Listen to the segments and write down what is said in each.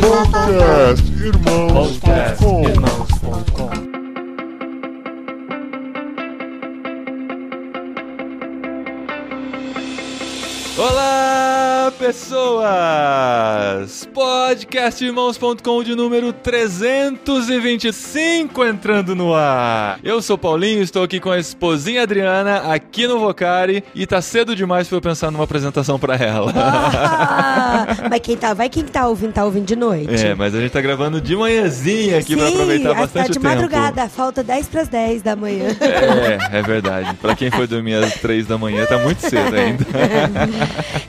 Podcast Irmãos.com Olá, pessoas! Podcastirmãos.com de número 325 entrando no ar. Eu sou Paulinho, estou aqui com a esposinha Adriana, aqui no Vocari, e tá cedo demais pra eu pensar numa apresentação pra ela. Ah, mas quem tá, vai quem tá ouvindo, tá ouvindo de noite. É, mas a gente tá gravando de manhãzinha aqui pra Sim, aproveitar tá bastante de o tempo. madrugada, falta 10 pras 10 da manhã. É, é verdade. Pra quem foi dormir às 3 da manhã, tá muito cedo ainda.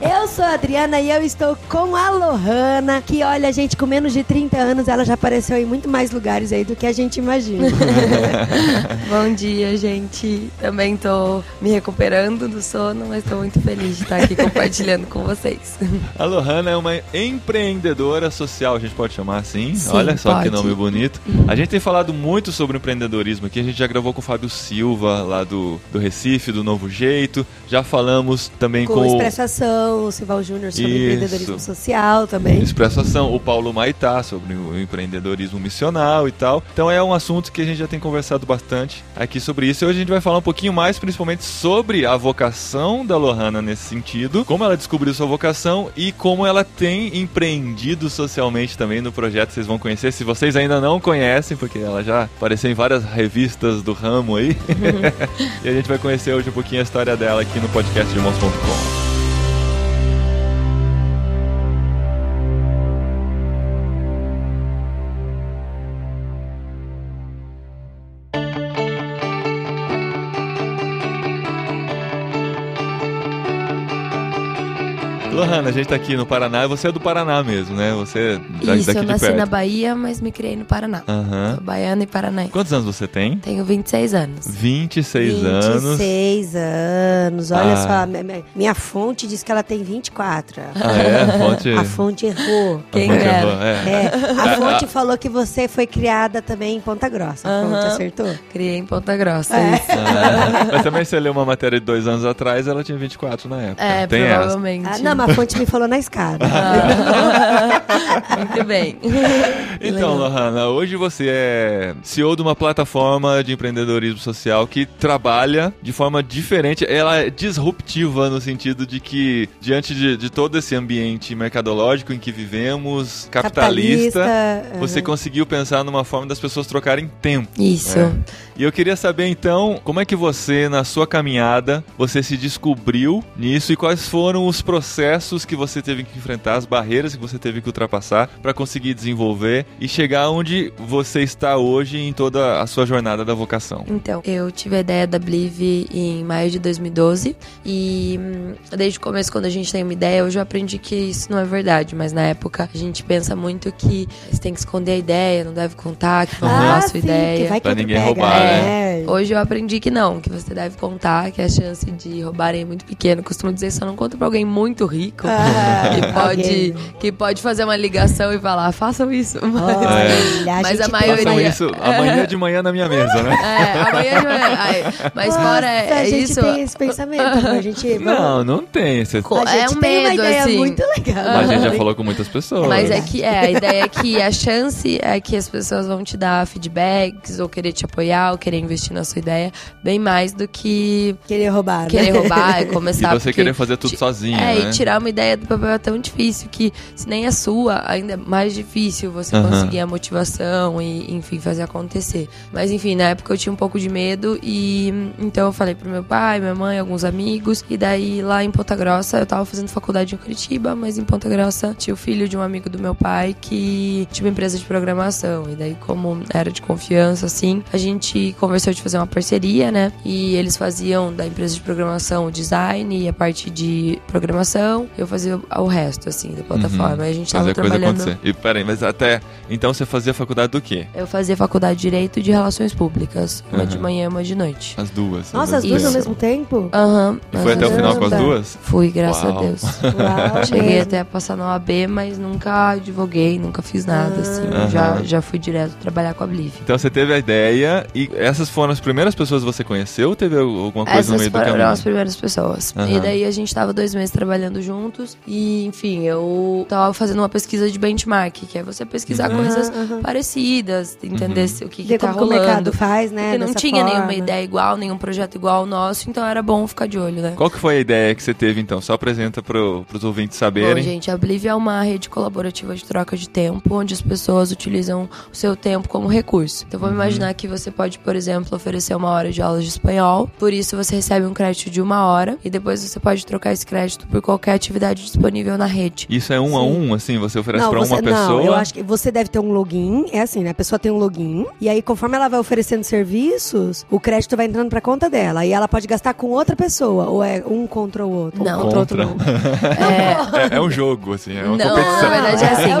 Eu sou a Adriana e eu estou com a Lohana, que olha, gente, com menos de 30 anos, ela já apareceu em muito mais lugares aí do que a gente imagina. Bom dia, gente. Também tô me recuperando do sono, mas tô muito feliz de estar aqui compartilhando com vocês. A Lohana é uma empreendedora social, a gente pode chamar assim. Sim, Olha só que pode. nome bonito. A gente tem falado muito sobre empreendedorismo aqui. A gente já gravou com o Fábio Silva, lá do, do Recife, do Novo Jeito. Já falamos também com com, o o Expresso Ação, o Silval Júnior sobre Isso. empreendedorismo social também. Expresso Ação, o Paulo Maitá sobre o empreendedorismo missional e tal. Então é um assunto que a gente já tem conversado bastante aqui sobre isso. E hoje a gente vai falar um pouquinho mais, principalmente sobre a vocação da Lohana nesse sentido, como ela descobriu sua vocação e como ela tem empreendido socialmente também no projeto. Vocês vão conhecer, se vocês ainda não conhecem, porque ela já apareceu em várias revistas do ramo aí. e a gente vai conhecer hoje um pouquinho a história dela aqui no podcast de irmãos.com. a gente tá aqui no Paraná e você é do Paraná mesmo, né? Você é da- Isso, daqui eu de nasci perto. na Bahia, mas me criei no Paraná. Aham. Sou baiana e paranaense. Quantos anos você tem? Tenho 26 anos. 26 anos. 26 anos. Olha Ah. só, minha- fonte diz que ela tem 24. Ah, é? A fonte... A fonte errou. Quem a fonte errou, é. É, a fonte falou que você foi criada também em Ponta Grossa. A fonte Aham. acertou? Criei em Ponta Grossa. É. isso. Ah, mas também você leu uma matéria de dois anos atrás, ela tinha 24 na época. É, Tem essa. provavelmente. Ah, não, mas a fonte me falou na escada. Muito bem. Então, Lohana, hoje você é CEO de uma plataforma de empreendedorismo social que trabalha de forma diferente. Ela é disruptiva no sentido de que, diante de, de todo esse ambiente mercadológico em que vivemos, capitalista, Capitalista, você aham. conseguiu pensar numa forma das pessoas trocarem tempo. Isso. É. E eu queria saber então, como é que você, na sua caminhada, você se descobriu nisso e quais foram os processos que você teve que enfrentar, as barreiras que você teve que ultrapassar para conseguir desenvolver e chegar onde você está hoje em toda a sua jornada da vocação. Então, eu tive a ideia da Blive em maio de 2012 e hum, desde o começo, quando a gente tem uma ideia, hoje eu aprendi que isso não é verdade, mas na época a gente pensa muito que você tem que esconder a ideia, não deve contar, que vão roubar a sua sim, ideia. que vai que Pra ninguém pega, roubar, né? Hoje eu aprendi que não, que você deve contar, que a chance de roubarem é muito pequena. Costumo dizer, só não conta pra alguém muito rico Ah, que, pode, que pode fazer uma ligação e falar, façam isso. Mas, Olha, a Mas a maioria- Façam isso amanhã de manhã na minha mesa, né? é, amanhã é. ai, mas Nossa, fora é, a é gente isso. tem esse pensamento. A gente, Não, não tem. Você... Co- a é um tem uma medo, ideia assim. muito legal. A gente já falou com muitas pessoas. Mas é que é, a ideia é que a chance é que as pessoas vão te dar feedbacks, ou querer te apoiar, ou querer investir na sua ideia, bem mais do que Querer roubar, né? querer roubar e E começar. você porque querer fazer tudo sozinho, É, né? e tirar uma ideia do papel é tão difícil que, se nem é sua, ainda é mais difícil você Aham. conseguir a motivação e, enfim, fazer acontecer. Mas, enfim, na época eu tinha um pouco de medo e então eu falei pro meu pai, minha mãe, alguns amigos. E daí, lá em Ponta Grossa, eu tava fazendo faculdade em Curitiba, mas em Ponta Grossa tinha o filho de um amigo do meu pai que tinha uma empresa de programação. E daí, como era de confiança, assim, a gente conversou de fazer uma parceria, né? E eles faziam da empresa de programação o design e a parte de programação. Eu fazia o resto, assim, da plataforma. Aí a gente tava Fazer a coisa trabalhando. acontecer. E peraí, mas até. Então você fazia faculdade do quê? Eu fazia faculdade de Direito e de Relações Públicas. Uma Uhum. de manhã e uma de noite. As duas. Nossa, as duas ao mesmo tempo? Aham. E foi até o final com as duas? Fui, graças Uau. a Deus. Uau, Cheguei mesmo. até a passar na OAB, mas nunca advoguei, nunca fiz nada, assim. Aham. Já, já fui direto trabalhar com a Bliv. Então você teve a ideia e essas foram as primeiras pessoas que você conheceu ou teve alguma coisa no Essas meio do foram caminho? as primeiras pessoas. E daí a gente tava dois meses trabalhando juntos. E, enfim, eu tava fazendo uma pesquisa de benchmark, que é você pesquisar Uhum, coisas uhum. parecidas, entender se- o que, que tá como que o mercado rolando. faz, né? Porque não tinha nenhuma forma. ideia igual, nenhum projeto igual ao nosso, então era bom ficar de olho, né? Qual que foi a ideia que você teve então? Só apresenta pro, pros ouvintes Bom, saberem. gente, a Blivia é uma rede colaborativa de troca de tempo, onde as pessoas utilizam o seu tempo como recurso. Então, vamos imaginar que você pode, por exemplo, oferecer uma hora de aulas de espanhol, por isso você recebe um crédito de uma hora, e depois você pode trocar esse crédito por qualquer atividade disponível na rede. Isso é um a Sim. um, assim, você oferece Não, pra você, uma pessoa. não, eu acho que você deve ter um login. É assim, né? A pessoa tem um login. E aí, conforme ela vai oferecendo serviços, o crédito vai entrando pra conta dela. E ela pode gastar com outra pessoa. Ou é um contra o outro. Não. Contra, outro não. É, é um jogo, assim, é uma Não, competição. na verdade é assim, é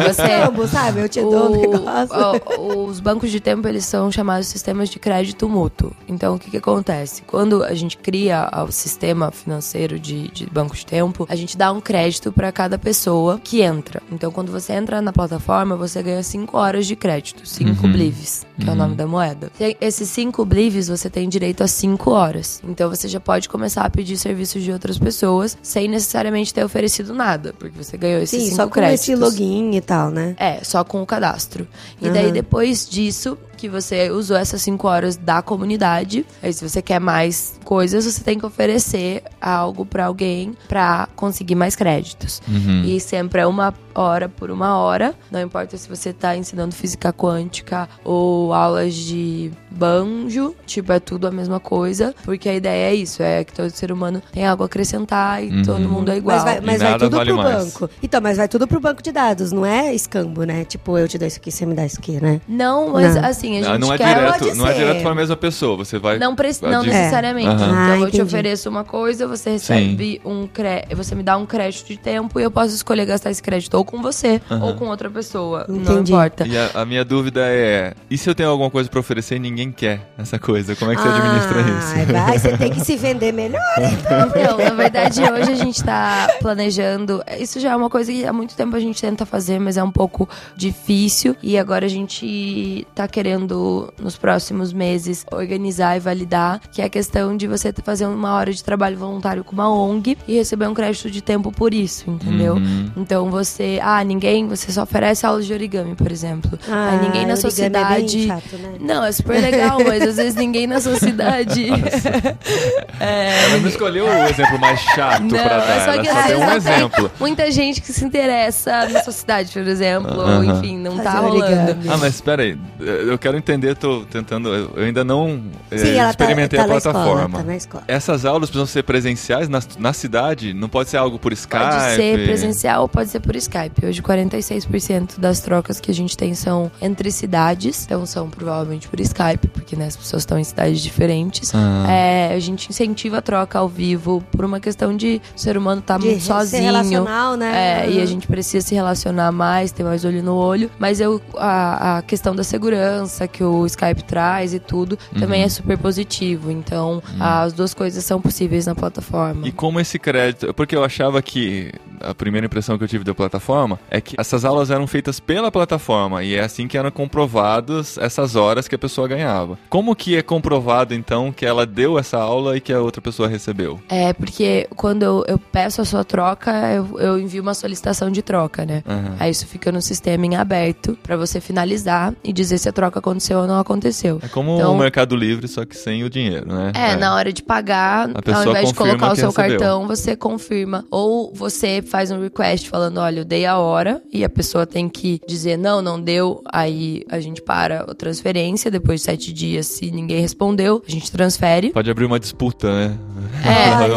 um você- sabe? Eu te dou um O- negócio. o- os bancos de tempo eles são chamados sistemas de crédito mútuo. Então o que, que acontece? Quando a gente cria o sistema financeiro de, de banco de tempo, a gente dá um crédito para cada pessoa que entra. Então quando você entra na plataforma, você ganha 5 horas de crédito, 5 Uhum. blives, que é o Uhum. nome da moeda. E esses 5 blives você tem direito a 5 horas. Então você já pode começar a pedir serviços de outras pessoas sem necessariamente ter oferecido nada, porque você ganhou esses Sim, 5 só com créditos. esse login e tal, né? É, só com o cadastro. E daí, Uhum. depois disso, que você usou essas cinco horas da comunidade, aí se você quer mais coisas, você tem que oferecer algo pra alguém pra conseguir mais créditos. Uhum. E sempre é uma hora por uma hora. Não importa se você tá ensinando física quântica ou aulas de banjo, tipo, é tudo a mesma coisa. Porque a ideia é isso, é que todo ser humano tem algo a acrescentar e Uhum. todo mundo é igual. Mas vai, mas vai tudo vale pro mais. banco. Então, mas vai tudo pro banco de dados, não é escambo, né? Tipo, eu te dou isso aqui, você me dá isso aqui, né? Não, mas Não. assim, a Não, gente não é quer... direto, não é direto pra mesma pessoa. Você vai. Não, pre- não necessariamente. Aham. Então Ah, eu te entendi. ofereço uma coisa, você recebe um crédito, você me dá um crédito de tempo e eu posso escolher gastar esse crédito ou com você Aham. ou com outra pessoa. Não Entendi. importa. E a, a minha dúvida é: e se eu tenho alguma coisa pra oferecer e ninguém quer essa coisa? Como é que você administra ah, isso? Vai, você tem que se vender melhor. Então, na verdade, hoje a gente tá planejando. Isso já é uma coisa que há muito tempo a gente tenta fazer, mas é um pouco difícil. E agora a gente tá querendo, nos próximos meses, organizar e validar, que é a questão de você fazer uma hora de trabalho voluntário com uma ONG e receber um crédito de tempo por isso, entendeu? Uhum. Então você. Ah, ninguém. Você só oferece aulas de origami, por exemplo. Ah, Aí ninguém na sua é bem cidade. chato, né? Não, é super legal, mas às vezes ninguém na sua cidade. é, Ela não escolheu o exemplo mais chato não, pra dar, é só ela que só às deu vezes um não tem exemplo. muita gente que se interessa na sua cidade, por exemplo, ou enfim, não tá Fazer rolando. origami. Ah, mas espera aí, eu quero entender, tô tentando, eu ainda não eh, Sim, tá, experimentei tá a na escola, plataforma. tá escola. Essas aulas precisam ser presenciais na, na cidade? Não pode ser algo por Skype? Pode ser presencial ou pode ser por Skype. Hoje, 46% das trocas que a gente tem são entre cidades. Então, são provavelmente por Skype, porque né, as pessoas estão em cidades diferentes. Ah. É, a gente incentiva a troca ao vivo por uma questão de o ser humano tá De muito sozinho. relacional, né? É, e a gente precisa se relacionar mais, ter mais olho no olho. Mas eu, a, a questão da segurança que o Skype traz e tudo também Uhum. é super positivo. Então, as duas coisas são possíveis na plataforma. E como esse crédito. Porque eu achava que. A primeira impressão que eu tive da plataforma é que essas aulas eram feitas pela plataforma e é assim que eram comprovadas essas horas que a pessoa ganhava. Como que é comprovado então que ela deu essa aula e que a outra pessoa recebeu? É, porque quando eu, eu peço a sua troca, eu, eu envio uma solicitação de troca, né? Aham. Aí isso fica no sistema em aberto pra você finalizar e dizer se a troca aconteceu ou não aconteceu. É como Então- o Mercado Livre, só que sem o dinheiro, né? É, na hora de pagar, A pessoa ao invés de confirma colocar o seu recebeu. cartão, você confirma. Ou você faz um request falando, olha, eu dei a hora, e a pessoa tem que dizer, não, não deu, aí a gente para a transferência, depois de sete dias, se ninguém respondeu, a gente transfere. Pode abrir uma disputa, né? É,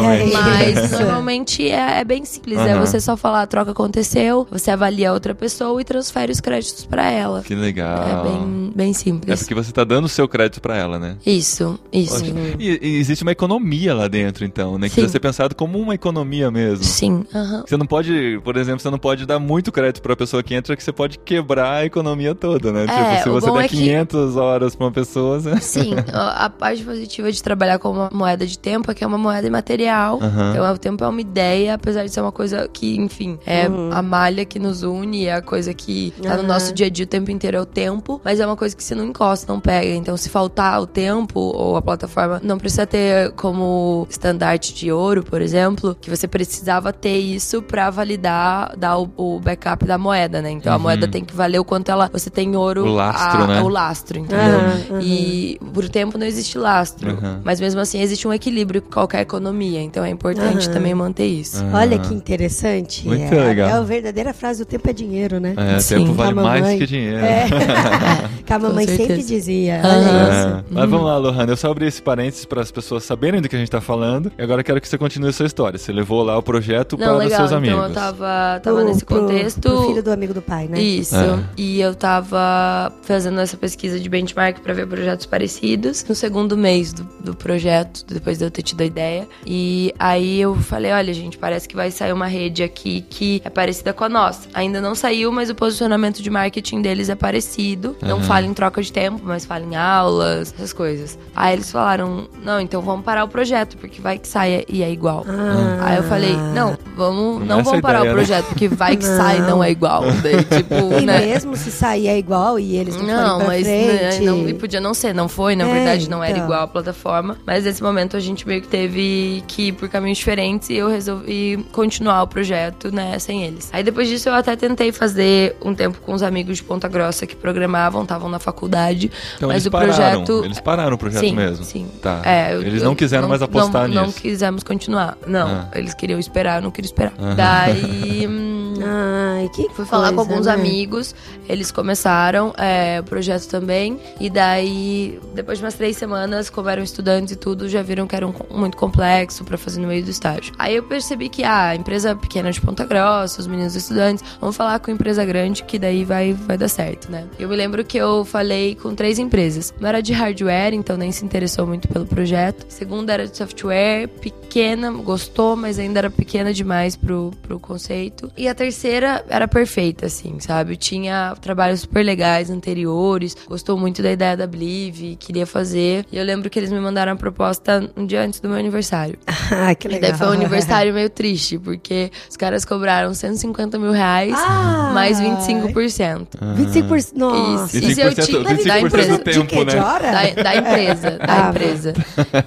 mas normalmente é, é bem simples. É Aham. você só falar a troca aconteceu, você avalia a outra pessoa e transfere os créditos pra ela. Que legal. É bem, bem É simples. porque você tá dando o seu crédito pra ela, né? Isso, isso. E, e existe uma economia lá dentro, então, né? Que Sim. precisa ser pensado como uma economia mesmo. Sim, aham. Você não pode, por exemplo, você não pode dar muito crédito pra pessoa que entra, que você pode quebrar a economia toda, né? É, tipo, se você der é que- 500 horas pra uma pessoa, você... Sim, a, parte positiva de trabalhar com uma moeda de tempo é que é uma moeda imaterial. Então, o tempo é uma ideia, apesar de ser uma coisa que, enfim, é a malha que nos une, é a coisa que tá no nosso dia a dia o tempo inteiro é o tempo, mas é uma coisa que você não encosta, não pega. Então, se faltar o tempo ou a plataforma, não precisa ter como estandarte de ouro, por exemplo, que você precisava ter isso pra validar, dar o, o backup da moeda, né? Então a Uhum. moeda tem que valer o quanto ela, você tem ouro. O lastro, a- né? O lastro, entendeu? Aham. E por tempo não existe lastro. Uhum. Mas mesmo assim existe um equilíbrio com qualquer economia. Então é importante também manter isso. Aham. Olha que interessante. Muito é, legal. É a verdadeira frase: o tempo é dinheiro, né? É, Sim. tempo vale A mais que dinheiro. É. que a Com mamãe sempre dizia. Olha isso. É. Mas vamos lá, Lohana. Eu só abri esse parênteses para as pessoas saberem do que a gente tá falando. E agora eu quero que você continue a sua história. Você levou lá o projeto Não, para os legal. seus Então amigos. eu tava, tava Pro- nesse pro- contexto. Pro filho do amigo do pai, né? Isso. É. E eu tava fazendo essa pesquisa de benchmark pra ver projetos parecidos no segundo mês do, do projeto, depois de eu ter tido a ideia. E aí eu falei: olha, gente, parece que vai sair uma rede aqui que é parecida com a nossa. Ainda não saiu, mas o posicionamento de marketing deles é parecido. Não Uhum. fala em troca de tempo, mas fala em aulas, essas coisas. Aí eles falaram: não, então vamos parar o projeto, porque vai que saia e é igual. Ah. Aí eu falei, não, vamos, não Essa vamos parar ideia, o né? projeto, porque vai que Não. sai e não é igual. Daí, tipo, E né? mesmo se sair é igual e eles não, Não, mas né, não, e podia não ser, não foi, na É, verdade não era então. igual a plataforma. Mas nesse momento a gente meio que teve que ir por caminhos diferentes e eu resolvi continuar o projeto, né, sem eles. Aí depois disso eu até tentei fazer um tempo com os amigos de Ponta Grossa que programavam, estavam na faculdade. Então mas eles o pararam. projeto. Eles pararam o projeto sim, mesmo. Sim. Tá. É, eu- eles não quiseram mais apostar não, Não nisso. quisemos continuar. Não, Ah. eles queriam esperar, eu não queria esperar. Aham. Daí. hum, Ai, que Fui falar com coisa, alguns né? amigos, eles começaram é, o projeto também. E daí, depois de umas três semanas, como eram estudantes e tudo, já viram que era um, muito complexo pra fazer no meio do estágio. Aí eu percebi que ah, a empresa pequena de Ponta Grossa, os meninos estudantes, vamos falar com empresa grande que daí vai, vai dar certo, né? Eu me lembro que eu falei com três empresas. Não era de hardware, então nem se interessou muito pelo projeto. Segunda era de software, pequena, gostou, mas ainda era pequena demais pro, pro conceito. E a terceira era perfeita, assim, sabe? Tinha trabalhos super legais anteriores, gostou muito da ideia da Blive, queria fazer. E eu lembro que eles me mandaram a proposta um dia antes do meu aniversário. Ai, que E legal. daí foi um aniversário meio triste, porque os caras cobraram 150 mil reais, Ai. mais 25%. 25%. Nossa. Isso. E se eu tinha- 25% da empresa. do tempo, de quê? De né? hora? Da, da empresa, da Ah, empresa.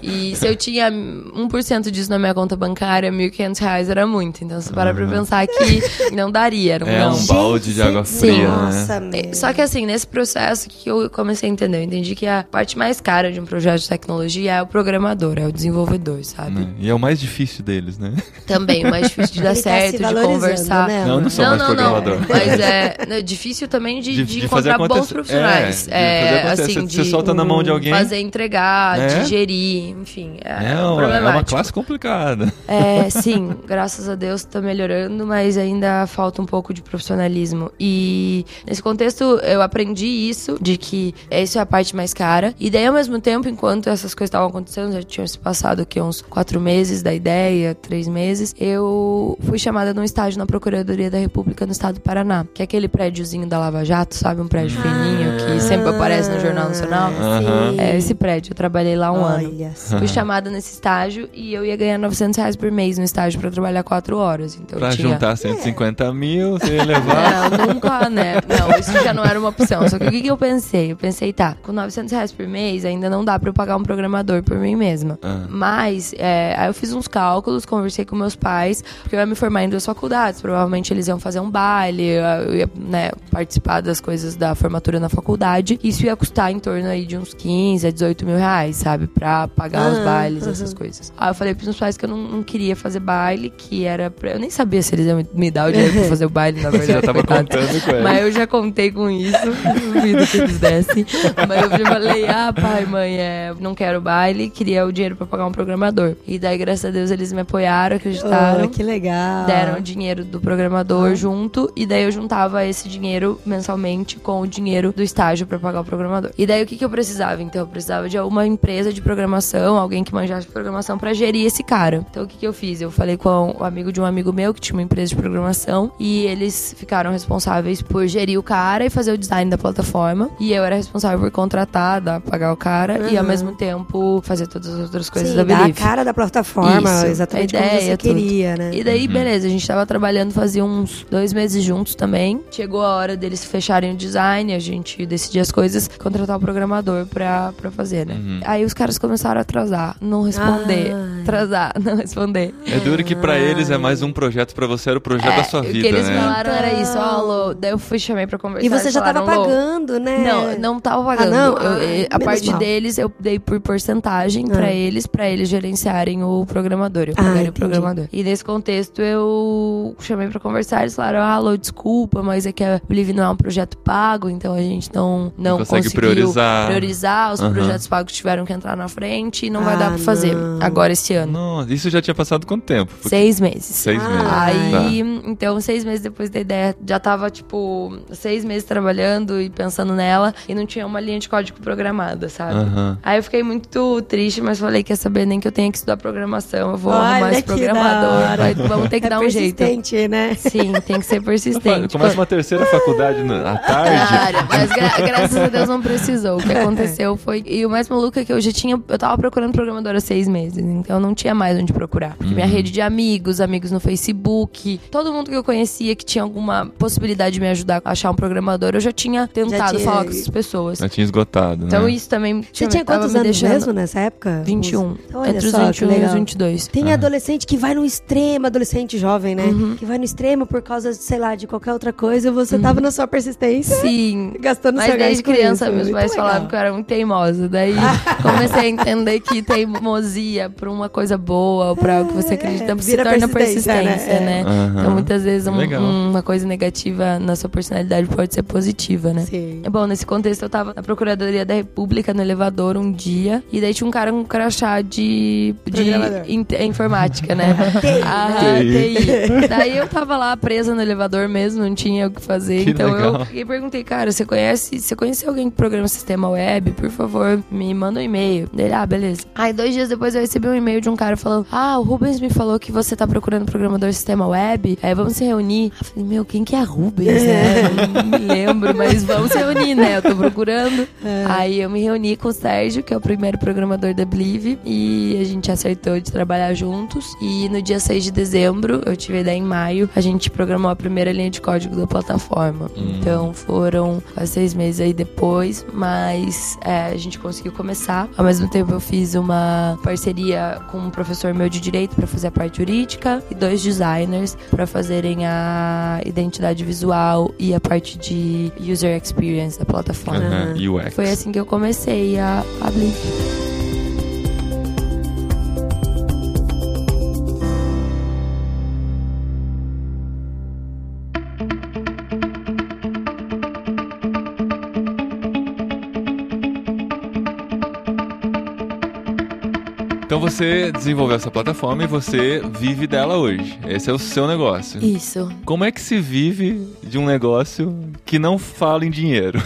E se eu tinha 1% disso na minha conta bancária, 1.500 reais era muito. Então, você para pra pensar que não daria, era um É não. um balde de água Sim, fria, né? Nossa, É, meu. Só que assim, nesse processo, que eu comecei a entender? Eu entendi que a parte mais cara de um projeto de tecnologia é o programador, é o desenvolvedor, sabe? Né? E é o mais difícil deles, né? Também, o mais difícil de dar Ele tá certo, se de conversar. né, Não, não sou não, mais não, não. programador. Mas é né, difícil também de, De- de de fazer encontrar bons acontecer. profissionais. É, de fazer acontecer. assim, Você- você de solta na mão de alguém. fazer entregar, É? de gerir, enfim. É, É, uma, é uma classe complicada. É, sim, graças a Deus tá melhorando, mas ainda falta um pouco de profissionalismo. E nesse contexto eu aprendi isso, de que essa é a parte mais cara. E daí, ao mesmo tempo, enquanto essas coisas estavam acontecendo, já tinham se passado aqui uns quatro meses da ideia, três meses, eu fui chamada num estágio na Procuradoria da República no estado do Paraná, que é aquele prédiozinho da Lava Jato, sabe? Um prédio fininho que sempre aparece no Jornal Nacional. É esse prédio, eu trabalhei lá um ano. Olha só. Fui chamada nesse estágio e eu ia ganhar 900 reais por mês no estágio pra trabalhar quatro horas. Então Pra eu tinha... juntar 150 mil, você ia levar. Não, nunca, né? Não, isso já não era uma opção. Só que o que, que eu pensei? Eu pensei, tá, com 900 reais por mês ainda não dá pra eu pagar um programador por mim mesma. Ah. Mas, é, aí eu fiz uns cálculos, conversei com meus pais, porque eu ia me formar em duas faculdades. Provavelmente eles iam fazer um baile, eu ia né, participar das coisas da formatura na faculdade. Isso ia custar em torno aí de uns 15 a 18 mil reais, sabe? Pra pagar os Ah, bailes, aham. essas coisas. Aí eu falei pros meus pais que eu não, não queria fazer baile, que era pra... Eu nem sabia se eles iam me- me dar o pra fazer o baile, na Você verdade. já tava coitado. contando com ele. Mas eu já contei com isso, duvido que eles dessem. Mas eu já falei, ah, pai, mãe, é, não quero baile, queria o dinheiro pra pagar um programador. E daí, graças a Deus, eles me apoiaram, acreditaram. Oh, que legal. Deram o dinheiro do programador junto, e daí eu juntava esse dinheiro mensalmente com o dinheiro do estágio pra pagar o programador. E daí o que, que eu precisava? Então eu precisava de uma empresa de programação, alguém que manjasse de programação pra gerir esse cara. Então o que, que eu fiz? Eu falei com o amigo de um amigo meu que tinha uma empresa de programação programação e eles ficaram responsáveis por gerir o cara e fazer o design da plataforma. E eu era responsável por contratar, dar, pagar o cara e ao Uhum. mesmo tempo fazer todas as outras coisas Sim, da dá a Believe. cara da plataforma, Isso, exatamente a como ideia, você tudo. queria, né? E daí, Uhum. beleza, a gente tava trabalhando fazia uns dois meses juntos também. Chegou a hora deles fecharem o design, a gente decidir as coisas, contratar o programador pra, pra fazer, né? Uhum. Aí os caras começaram a atrasar, não responder. Ai. Atrasar, não responder. É duro que pra eles é mais um projeto, pra você era o projeto da sua O vida, que eles né? falaram era Então. isso, ó, Lô. Daí eu fui chamei pra conversar. E você já tava falaram, "Lô, pagando, né? Não, não tava pagando. Ah, não? Eu- Ah, eu- a menos parte mal. deles eu dei por porcentagem pra Ah. eles, pra eles gerenciarem o programador. Eu Ah, pagaria o programador. E nesse contexto eu chamei pra conversar, eles falaram: "Ah, Alô, desculpa, mas é que a Believe não é um projeto pago, então a gente não não consegue conseguiu priorizar. priorizar, os Aham. projetos pagos tiveram que entrar na frente e não vai Ah, dar pra fazer não. agora esse ano. Nossa, isso já tinha passado quanto tempo? Porque- Seis meses. Seis Ah, meses. Aí, então, seis meses depois da ideia, já tava, tipo, seis meses trabalhando e pensando nela e não tinha uma linha de código programada, sabe? Aham. Aí eu fiquei muito triste, mas falei, quer saber, nem que eu tenha que estudar programação, eu vou Olha arrumar esse programador, vai- vamos ter que é dar um jeito. persistente, né? Sim, tem que ser persistente. Começa uma terceira faculdade na- à tarde. Cara, mas gra- graças a Deus não precisou. O que aconteceu foi. E o mais maluco é que eu já tinha. Eu tava procurando programador há seis meses. Então não tinha mais onde procurar. Porque minha rede de amigos, amigos no Facebook, todo mundo que eu conhecia que tinha alguma possibilidade de me ajudar a achar um programador, eu já tinha tentado tinha- falar com essas pessoas. Já tinha esgotado, Então né? isso também Você tinha quantos anos deixando mesmo nessa época? 21. Olha Entre os só, que 21 e os legal. 22. Tem Ah. adolescente que vai no extremo, adolescente jovem, né? Uhum. Que vai no extremo por causa, sei lá, de qualquer outra coisa. Você tava na sua persistência, Sim. gastando Mas seu gás desde criança, isso. meus pais falavam que eu era muito teimosa. Daí comecei a entender que teimosia pra uma coisa boa ou pra algo que você acredita se vira torna persistência, né? persistência, né? Aham. Então muitas vezes um- uma coisa negativa na sua personalidade pode ser positiva, né? Sim. É bom, nesse contexto eu tava na Procuradoria da República no elevador um dia e daí tinha um cara com um crachá de, de in- informática, né? TI, Aham, TI. Daí eu tava lá presa no elevador mesmo, não tinha o que fazer. Que então legal. eu fiquei perguntei, cara, você conhece, você conhece alguém que programa sistema web? Por favor, me manda um e-mail. Ele, ah, beleza. Aí dois dias depois eu recebi um e-mail de um cara falando: Ah, o Rubens me falou que você tá procurando programador sistema web. Aí vamos se reunir. Eu falei, meu, quem que é Rubens, né? Não me lembro, mas vamos se reunir, né? Eu tô procurando. Aí eu me reuni com o Sérgio, que é o primeiro programador da Believe, e a gente acertou de trabalhar juntos. E no dia 6 de dezembro, eu tive a ideia em maio, a gente programou a primeira linha de código da plataforma. Hum. Então foram quase seis meses aí depois, mas é, a gente conseguiu começar. Ao mesmo tempo, eu fiz uma parceria com um professor meu de direito para fazer a parte jurídica e dois designers para fazerem a identidade visual e a parte de user experience da plataforma. Aham, UX. Foi assim que eu comecei a abrir. Então você desenvolveu essa plataforma e você vive dela hoje. Esse é o seu negócio. Isso. Como é que se vive de um negócio que não fala em dinheiro?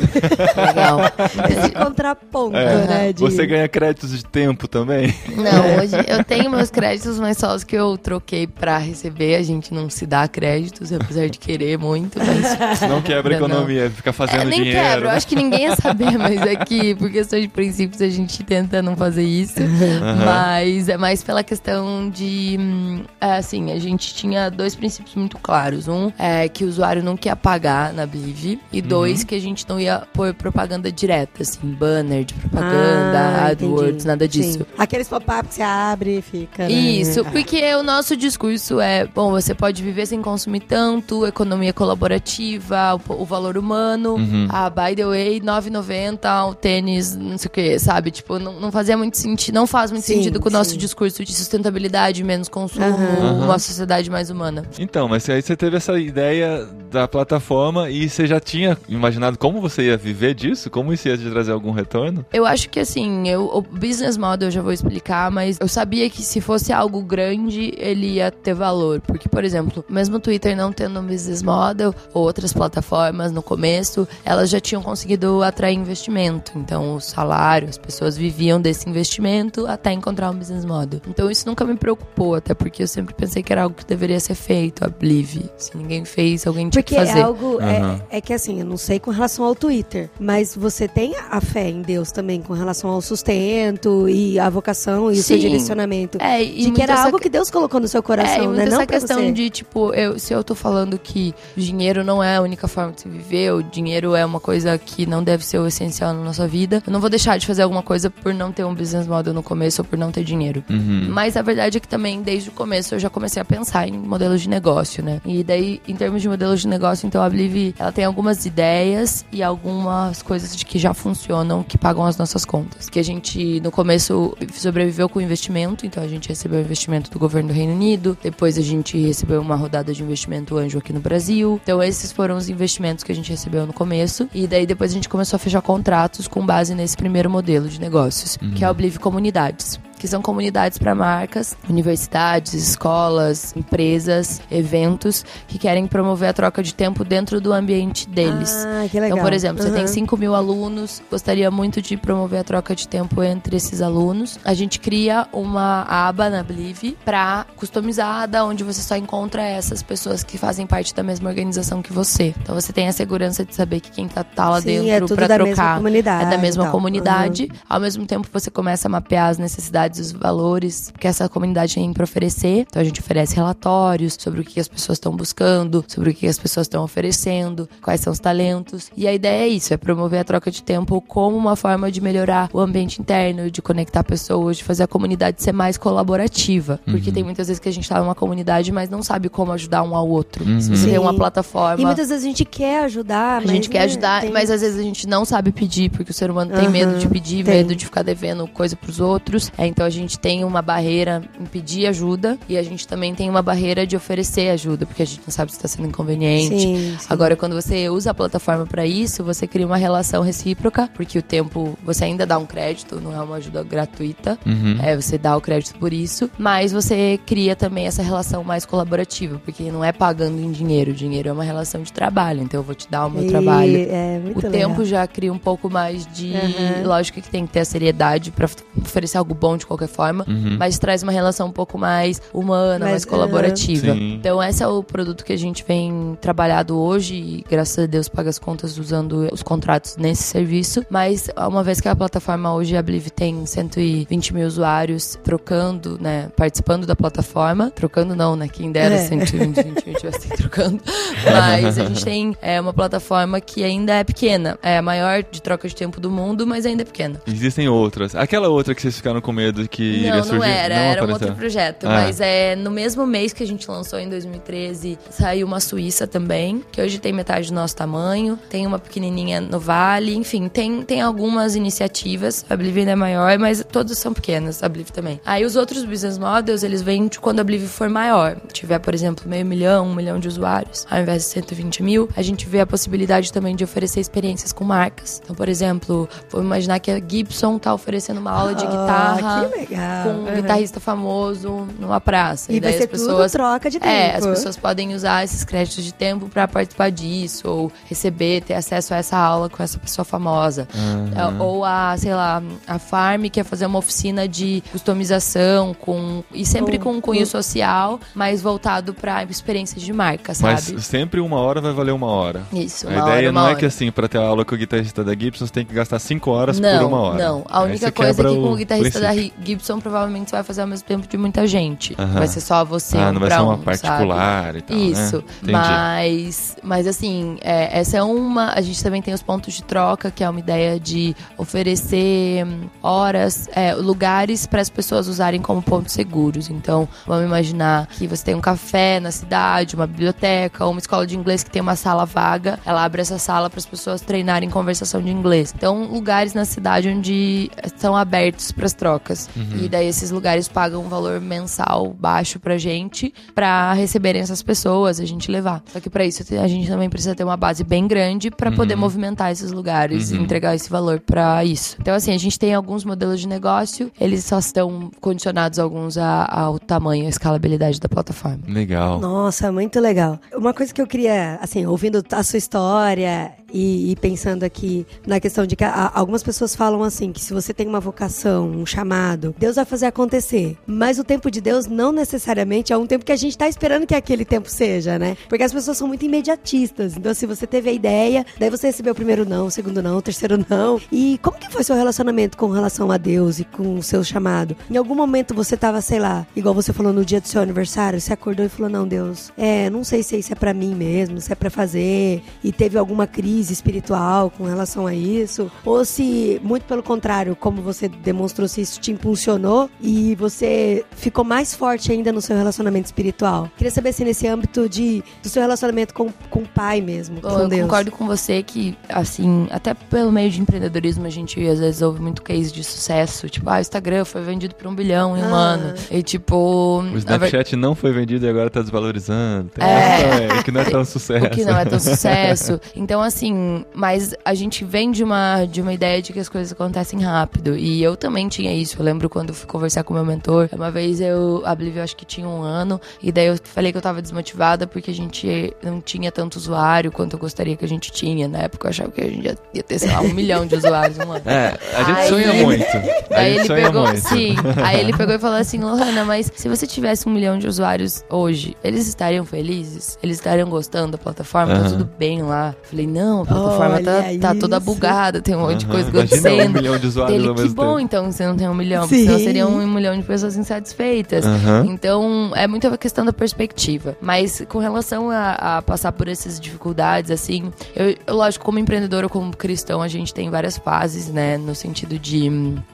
Legal. Esse contraponto, É. né? de- Você ganha créditos de tempo também? Não, hoje eu tenho meus créditos, mas só os que eu troquei pra receber. A gente não se dá créditos, apesar de querer muito, mas. Não quebra a Não, não. economia, fica fazendo É, nem dinheiro. quebra, eu acho que ninguém ia saber, mas é que por questões de princípios a gente tenta não fazer isso. Aham. Mas é mais pela questão de. hum, é, assim, a gente tinha dois princípios muito claros. Um é que o usuário não quer pagar na Believe. E Uhum. dois, que a gente não ia pôr propaganda direta, assim, banner de propaganda, Ah, AdWords, entendi. nada disso. Sim. Aqueles pop-up que você abre e fica. né? Isso, porque o nosso discurso é, bom, você pode viver sem consumir tanto, economia colaborativa, o, o valor humano, Uhum. ah, by the way, 9,90, o tênis, não sei o que, sabe? Tipo, não, não fazia muito sentido, não faz muito Sim, sentido com o nosso sim. discurso de sustentabilidade, menos consumo, Aham. uma sociedade mais humana. Então, mas aí você teve essa ideia da plataforma e você já tinha imaginado como você ia viver disso? Como isso ia te trazer algum retorno? Eu acho que assim, eu, o business model eu já vou explicar, mas eu sabia que se fosse algo grande, ele ia ter valor. Porque, por exemplo, mesmo o Twitter não tendo um business model, ou outras plataformas no começo, elas já tinham conseguido atrair investimento. Então, o salário, as pessoas viviam desse investimento até encontrar um business model. Então, isso nunca me preocupou, até porque eu sempre pensei que era algo que deveria ser feito, a Blive. Se ninguém fez, alguém tinha Porque que fazer. é algo. Uhum. É, é que assim, eu não sei com relação ao Twitter, mas você tem a fé em Deus também com relação ao sustento e a vocação e o seu Sim. direcionamento. É, e de que era essa algo que Deus colocou no seu É, e coração, né? Não essa questão você. de, tipo, eu, se eu tô falando que dinheiro não é a única forma de se viver, o dinheiro é uma coisa que não deve ser o essencial na nossa vida, eu não vou deixar de fazer alguma coisa por não ter um business model no começo ou por não ter dinheiro. Uhum. Mas a verdade é que também, desde o começo, eu já comecei a pensar em modelos de negócio, né? E daí, em termos de modelos de negócio, então a Blive, ela tem algumas ideias e algumas coisas de que já funcionam, que pagam as nossas contas. Que a gente, no começo, sobreviveu com investimento, então a gente recebeu investimento do governo do Reino Unido, depois a gente recebeu uma rodada de investimento anjo aqui no Brasil. Então esses foram os investimentos que a gente recebeu no começo. E daí depois a gente começou a fechar contratos com base nesse primeiro modelo de negócios, que é o Blive Comunidades que são comunidades para marcas, universidades, escolas, empresas, eventos que querem promover a troca de tempo dentro do ambiente deles. Ah, que legal. Então, por exemplo, você tem Uhum. 5 mil alunos, gostaria muito de promover a troca de tempo entre esses alunos. A gente cria uma aba na Blive para customizada, onde você só encontra essas pessoas que fazem parte da mesma organização que você. Então você tem a segurança de saber que quem tá, tá lá Sim, é dentro tudo para trocar comunidade é da mesma e tal. comunidade. Ao mesmo tempo, você começa a mapear as necessidades os valores que essa comunidade tem para oferecer. Então, a gente oferece relatórios sobre o que as pessoas estão buscando, sobre o que as pessoas estão oferecendo, quais são os talentos. E a ideia é isso: é promover a troca de tempo como uma forma de melhorar o ambiente interno, de conectar pessoas, de fazer a comunidade ser mais colaborativa. Porque tem muitas vezes que a gente tá numa comunidade, mas não sabe como ajudar um ao outro. Se você tem uma plataforma. E muitas vezes a gente quer ajudar, A mas, gente quer ajudar, tem- mas às vezes a gente não sabe pedir, porque o ser humano tem Aham, medo de pedir, tem. medo de ficar devendo coisa pros outros. É, então a gente tem uma barreira em pedir ajuda e a gente também tem uma barreira de oferecer ajuda, porque a gente não sabe se está sendo inconveniente. Sim, sim. Agora, quando você usa a plataforma para isso, você cria uma relação recíproca, porque o tempo você ainda dá um crédito, não é uma ajuda gratuita. Uhum. É, você dá o crédito por isso, mas você cria também essa relação mais colaborativa, porque não é pagando em dinheiro, o dinheiro é uma relação de trabalho, então eu vou te dar o meu E- trabalho. É, muito O legal. tempo já cria um pouco mais de. Uhum. Lógico que tem que ter a seriedade pra oferecer algo bom de qualquer forma, Uhum. mas traz uma relação um pouco mais humana, Mais, mais colaborativa. Então, esse é o produto que a gente vem trabalhado hoje e, graças a Deus, paga as contas usando os contratos nesse serviço. Mas, uma vez que a plataforma hoje, a Blive, tem 120 mil usuários trocando, né, participando da plataforma. Trocando não, né? Quem dera É. 120, 20 mil tivessem trocando. Mas a gente tem é, uma plataforma que ainda é pequena. É a maior de troca de tempo do mundo, mas ainda é pequena. Existem outras. Aquela outra que vocês ficaram com medo que iria Não, surgir. não era, era um outro projeto. Ah. Mas é no mesmo mês que a gente lançou em 2013, saiu uma Suíça também, que hoje tem metade do nosso tamanho. Tem uma pequenininha no Vale, enfim, tem, tem algumas iniciativas. A Blive ainda é maior, mas todas são pequenas, a Blive também. Aí os outros business models, eles vêm de quando a Blive for maior. Tiver, por exemplo, meio milhão, um milhão de usuários, ao invés de 120 mil, a gente vê a possibilidade também de oferecer experiências com marcas. Então, por exemplo, vou imaginar que a Gibson tá oferecendo uma aula de Ah, guitarra com um Uhum. guitarrista famoso numa praça. E vai daí ser as pessoas tudo troca de tempo. é, as pessoas podem usar esses créditos de tempo pra participar disso, ou receber, ter acesso a essa aula com essa pessoa famosa. É, Ou a, sei lá, a Farm quer fazer uma oficina de customização com. E sempre Ou- com um cunho social, mas voltado pra experiências de marca, sabe? Mas sempre uma hora vai valer uma hora. Isso, a uma ideia hora, não é hora. que assim, pra ter aula com o guitarrista da Gibson, você tem que gastar cinco horas não, por uma hora. Não, a única coisa é que com o guitarrista da Gibson provavelmente vai fazer ao mesmo tempo de muita gente. Vai ser só você Ah, um não vai ser uma um, sabe? particular e tal, né? Isso, Entendi. mas, mas assim, é, essa é uma. A gente também tem os pontos de troca, que é uma ideia de oferecer hum, horas, é, lugares para as pessoas usarem como pontos seguros. Então, vamos imaginar que você tem um café na cidade, uma biblioteca, uma escola de inglês que tem uma sala vaga. Ela abre essa sala para as pessoas treinarem conversação de inglês. Então, lugares na cidade onde estão abertos para as trocas. Lugares. E daí esses lugares pagam um valor mensal baixo pra gente pra receberem essas pessoas, a gente levar. Só que pra isso a gente também precisa ter uma base bem grande pra poder movimentar esses lugares e entregar esse valor pra isso. Então assim, a gente tem alguns modelos de negócio, eles só estão condicionados alguns a- ao tamanho, à escalabilidade da plataforma. Legal. Nossa, muito legal. Uma coisa que eu queria, assim, ouvindo a sua história e, e pensando aqui na questão de que a- algumas pessoas falam assim, que se você tem uma vocação, um chamado, Deus vai fazer acontecer. Mas o tempo de Deus não necessariamente é um tempo que a gente tá esperando que aquele tempo seja, né? Porque as pessoas são muito imediatistas. Então, se você teve a ideia, daí você recebeu o primeiro não, o segundo não, o terceiro não. E como que foi seu relacionamento com relação a Deus e com o seu chamado? Em algum momento você tava, sei lá, igual você falou no dia do seu aniversário, você acordou e falou: Não, Deus, é, não sei se isso é pra mim mesmo, se é pra fazer, e teve alguma crise espiritual com relação a isso, ou se, muito pelo contrário, como você demonstrou, se isso te impulsionou e você ficou mais forte ainda no seu relacionamento espiritual. Queria saber se nesse âmbito de, do seu relacionamento com, com o pai mesmo, com eu Deus. concordo com você que, assim, até pelo meio de empreendedorismo, a gente às vezes ouve muito case de sucesso. Tipo, ah, o Instagram foi vendido por um bilhão em um Ah. ano. E tipo. O Snapchat não foi vendido e agora tá desvalorizando. Tem É. também, que não é tão sucesso. O que não é tão sucesso. Então, assim, mas a gente vem de uma, de uma ideia de que as coisas acontecem rápido. E eu também tinha isso. Eu lembro quando eu fui conversar com meu mentor. Uma vez eu, a Blívia, eu acho que tinha um ano. E daí eu falei que eu tava desmotivada porque a gente não tinha tanto usuário quanto eu gostaria que a gente tinha. Na época eu achava que a gente ia, ia ter, sei lá, um milhão de usuários um ano. É, a gente Aí- sonha muito. A Aí ele pegou, muito. sim. Aí ele pegou e falou assim, Lohana, mas se você tivesse um milhão de usuários hoje, eles estariam felizes? Eles estariam gostando da plataforma? Tá Aham. tudo bem lá? Falei, não, a plataforma tá, tá toda bugada, tem um monte de coisa Imagina um acontecendo. milhão de usuários Dele, ao que bom tempo. então que você não tem um milhão, porque Sim. senão seriam um milhão de pessoas insatisfeitas. Aham. Então, é muito a questão da perspectiva. Mas com relação a, a passar por essas dificuldades, assim, eu, eu, lógico, como empreendedor ou como cristão, a gente tem várias fases, né? No sentido de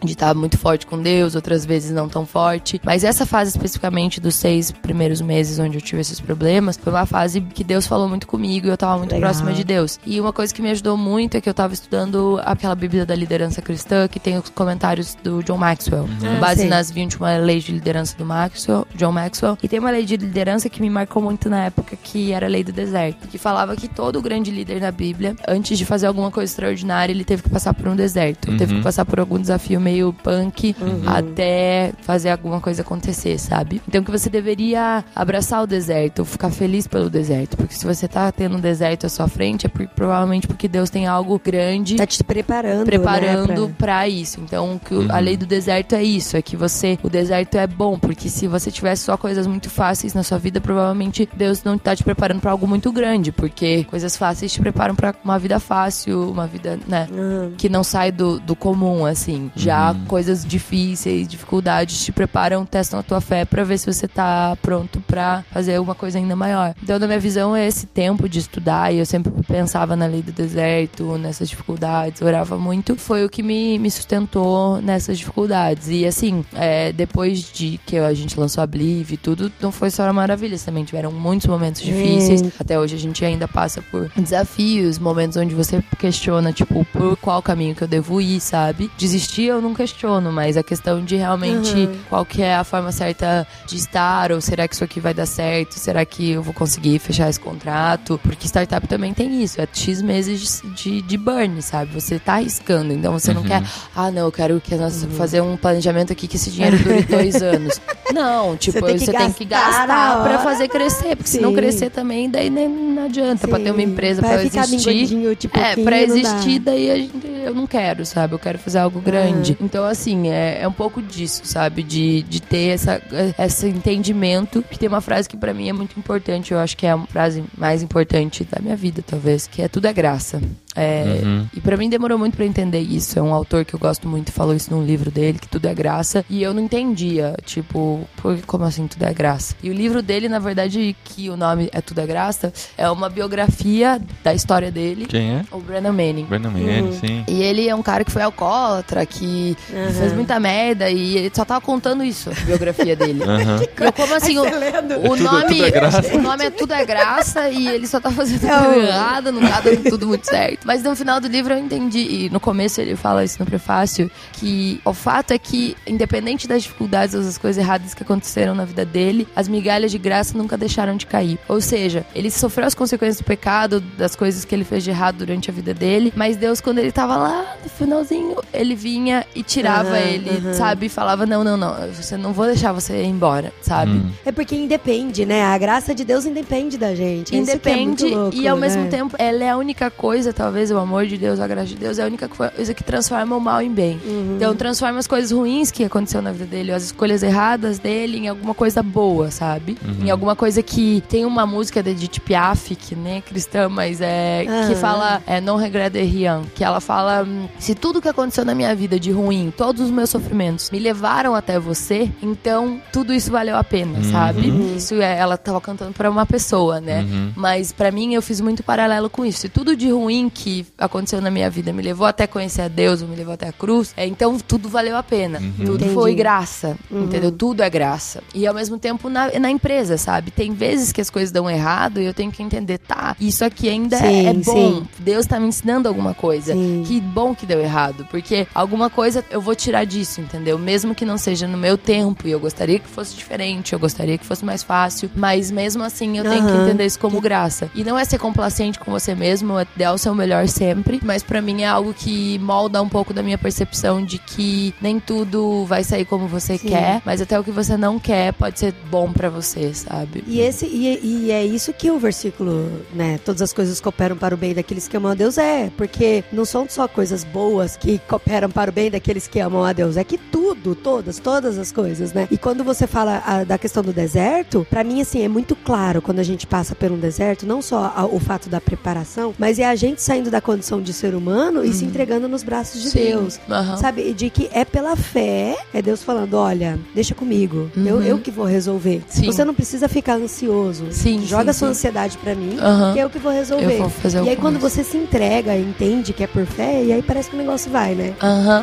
de estar muito forte com Deus, outras vezes não tão forte. Mas essa fase especificamente dos seis primeiros meses onde eu tive esses problemas, foi uma fase que Deus falou muito comigo e eu tava muito Legal. próxima de Deus. E uma coisa que me ajudou muito é que eu tava estudando aquela Bíblia da liderança cristã, que tem os comentários do John Maxwell. Ah, base sei. nas 21 leis de liderança do Maxwell, John Maxwell. E tem uma lei de liderança que me marcou muito na época, que era a lei do deserto. Que falava que todo grande líder na Bíblia, antes de fazer alguma coisa extraordinária, ele teve que passar por um deserto. Teve Uhum. que passar por algum desafio meio punk Uhum. até fazer alguma coisa acontecer, sabe? Então que você deveria abraçar o deserto, ficar feliz pelo deserto. Porque se você tá tendo um deserto à sua frente, é por- provavelmente porque Deus tem algo grande Tá te preparando, preparando né, pra isso. Então, que o- a Uhum. lei do deserto é isso, é que você, o deserto é bom, porque se você tivesse só coisas muito fáceis na sua vida, provavelmente Deus não tá te preparando pra algo muito grande, porque coisas fáceis te preparam pra uma vida fácil, uma vida, né. Ah, que não sai do, do comum, assim. Já Uhum. coisas difíceis, dificuldades te preparam, testam a tua fé pra ver se você tá pronto pra fazer uma coisa ainda maior. Então, na minha visão, é esse tempo de estudar e eu sempre pensava na lei do deserto, nessas dificuldades, orava muito. Foi o que me, me sustentou nessas dificuldades. E assim, é, depois de que a gente lançou a Blive e tudo, não foi só maravilhas, também tiveram muitos momentos difíceis. Gente. Até hoje a gente ainda passa por desafios, momentos onde você questiona, tipo, por qual caminho que eu devo ir, sabe? Desistir eu não questiono, mas a questão de realmente Uhum. qual que é a forma certa de estar, ou será que isso aqui vai dar certo? Será que eu vou conseguir fechar esse contrato? Porque startup também tem isso, é X meses de, de, de burn, sabe? Você tá arriscando, então você não Uhum. quer, ah, não, eu quero que nós fazer um planejamento aqui que esse dinheiro dure dois anos. Não, tipo, tem você que tem que gastar gastar pra fazer crescer, porque se não Sim. crescer também, daí nem não adianta pra ter uma sim. empresa Vai pra ficar existir. tipo, É, pra não existir, daí a gente, eu não quero, sabe? Eu quero fazer algo grande. Então, assim, é, é um pouco disso, sabe? De, de ter essa, esse entendimento. Que tem uma frase que pra mim é muito importante, eu acho que é a frase mais importante da minha vida, talvez, que é tudo é graça. É, Uhum. E pra mim demorou muito pra entender isso. É um autor que eu gosto muito, falou isso num livro dele, que tudo é graça. E eu não entendia, tipo, por, como assim tudo é graça? E o livro dele, na verdade, que o nome é Tudo é Graça, é uma biografia da história dele. Quem é? O Brandon Manning. Brandon Manning, Uhum. sim. E ele é um cara que foi alcoólatra, que Aham. fez muita merda e ele só tava contando isso, a biografia dele. Aham. Eu, como assim, o, o tudo- nome, tudo é graça. o nome é Tudo é Graça e ele só tá fazendo É tudo errado, não tá dando tudo muito certo. Mas no final do livro eu entendi, e no começo ele fala isso no prefácio, que o fato é que, independente das dificuldades ou das coisas erradas que aconteceram na vida dele, as migalhas de graça nunca deixaram de cair. Ou seja, ele sofreu as consequências do pecado, das coisas que ele fez de errado durante a vida dele, mas Deus, quando ele tava lá no finalzinho, ele vinha e tirava Aham, ele, aham. sabe? E falava: não, não, não, você não vou deixar você ir embora, sabe? Hum. É porque independe, né? A graça de Deus independe da gente. Isso que é muito Independe louco, e ao mesmo né? tempo ela é a única coisa, talvez o amor de Deus, a graça de Deus é a única coisa que transforma o mal em bem. Uhum. Então transforma as coisas ruins que aconteceu na vida dele, as escolhas erradas dele em alguma coisa boa, sabe? Em alguma coisa que tem uma música de Edith Piaf, que nem é cristã, mas é que Aham. Ah. fala é Non regret de rien, que ela fala se tudo que aconteceu na minha vida de ruim, todos os meus sofrimentos me levaram até você, então tudo isso valeu a pena, sabe? Isso é ela tava cantando pra uma pessoa, né? Uhum. Mas pra mim eu fiz muito paralelo com isso. Se tudo de ruim que aconteceu na minha vida me levou até conhecer a Deus, ou me levou até a cruz, é, então tudo valeu a pena. Tudo Entendi. foi graça, entendeu? Tudo é graça. E ao mesmo tempo na, na empresa, sabe? Tem vezes que as coisas dão errado e eu tenho que entender, tá, isso aqui ainda é- Sim, é bom. sim. Deus tá me ensinando alguma coisa. Sim. Que bom que deu errado, porque alguma coisa eu vou tirar disso, entendeu? Mesmo que não seja no meu tempo e eu gostaria que fosse diferente, eu gostaria que fosse mais fácil, mas mesmo assim eu tenho que entender isso como graça. E não é ser complacente com você mesmo, é dar o seu melhor sempre, mas pra mim é algo que molda um pouco da minha percepção de que nem tudo vai sair como você Sim. quer, mas até o que você não quer pode ser bom pra você, sabe? E, esse, e, e é isso que o versículo, né? Todas as coisas cooperam para o bem daqueles que amam a Deus é. Porque não são só coisas boas que cooperam para o bem daqueles que amam a Deus. É que tudo, todas, todas as coisas, né? E quando você fala a- da questão do deserto, pra mim, assim, é muito claro quando a gente passa por um deserto, não só a- o fato da preparação, mas é a gente saindo da condição de ser humano e se entregando nos braços de Sim. Deus. Aham. Sabe? De que é pela fé, é Deus falando: olha, deixa comigo, eu, Uhum. eu que vou resolver. Sim. Você não precisa ficar ansioso. Sim, Joga sim, sua ansiedade pra mim, que é eu que vou resolver. Eu vou e aí, alguma quando coisa. você se entrega e entende que é por fé, e aí parece que o negócio vai, né?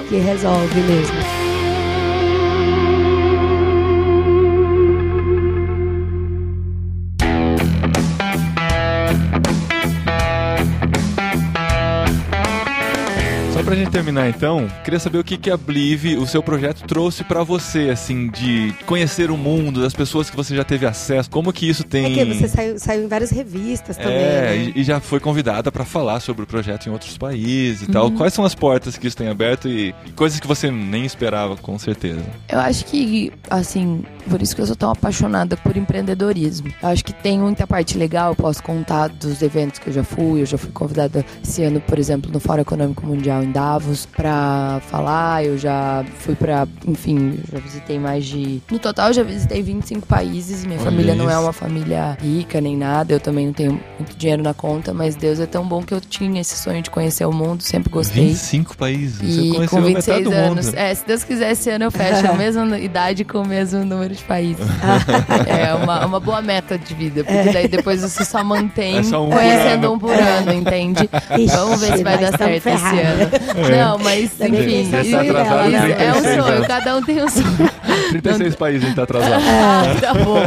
Que resolve mesmo. Pra gente terminar então, queria saber o que, que a Blive, o seu projeto, trouxe pra você, assim, de conhecer o mundo, das pessoas que você já teve acesso, como que isso tem... É que você saiu, saiu em várias revistas também. É, né? e, e já foi convidada pra falar sobre o projeto em outros países e tal. Quais são as portas que isso tem aberto e coisas que você nem esperava, com certeza? Eu acho que, assim, por isso que eu sou tão apaixonada por empreendedorismo. Eu acho que tem muita parte legal, eu posso contar dos eventos que eu já fui. Eu já fui convidada esse ano, por exemplo, no Fórum Econômico Mundial em Davos pra falar. Eu já fui pra, enfim, já visitei mais de. No total, eu já visitei 25 países. Minha Olha família não é isso. uma família rica nem nada. Eu também não tenho muito dinheiro na conta, mas Deus é tão bom que eu tinha esse sonho de conhecer o mundo, sempre gostei. 25 países. você E conheceu com a metade 26 do anos. mundo. É, se Deus quiser, esse ano eu fecho a mesma idade com o mesmo número de países. é uma, uma boa meta de vida, porque daí depois você só mantém É só um conhecendo um por ano, entende? Ixi, Vamos ver se vai dar certo esse ano. Não, mas Também enfim, isso, isso né? é um 36 sonho, anos. cada um tem um sonho. 36 países a gente tá atrasado. Ah, tá bom.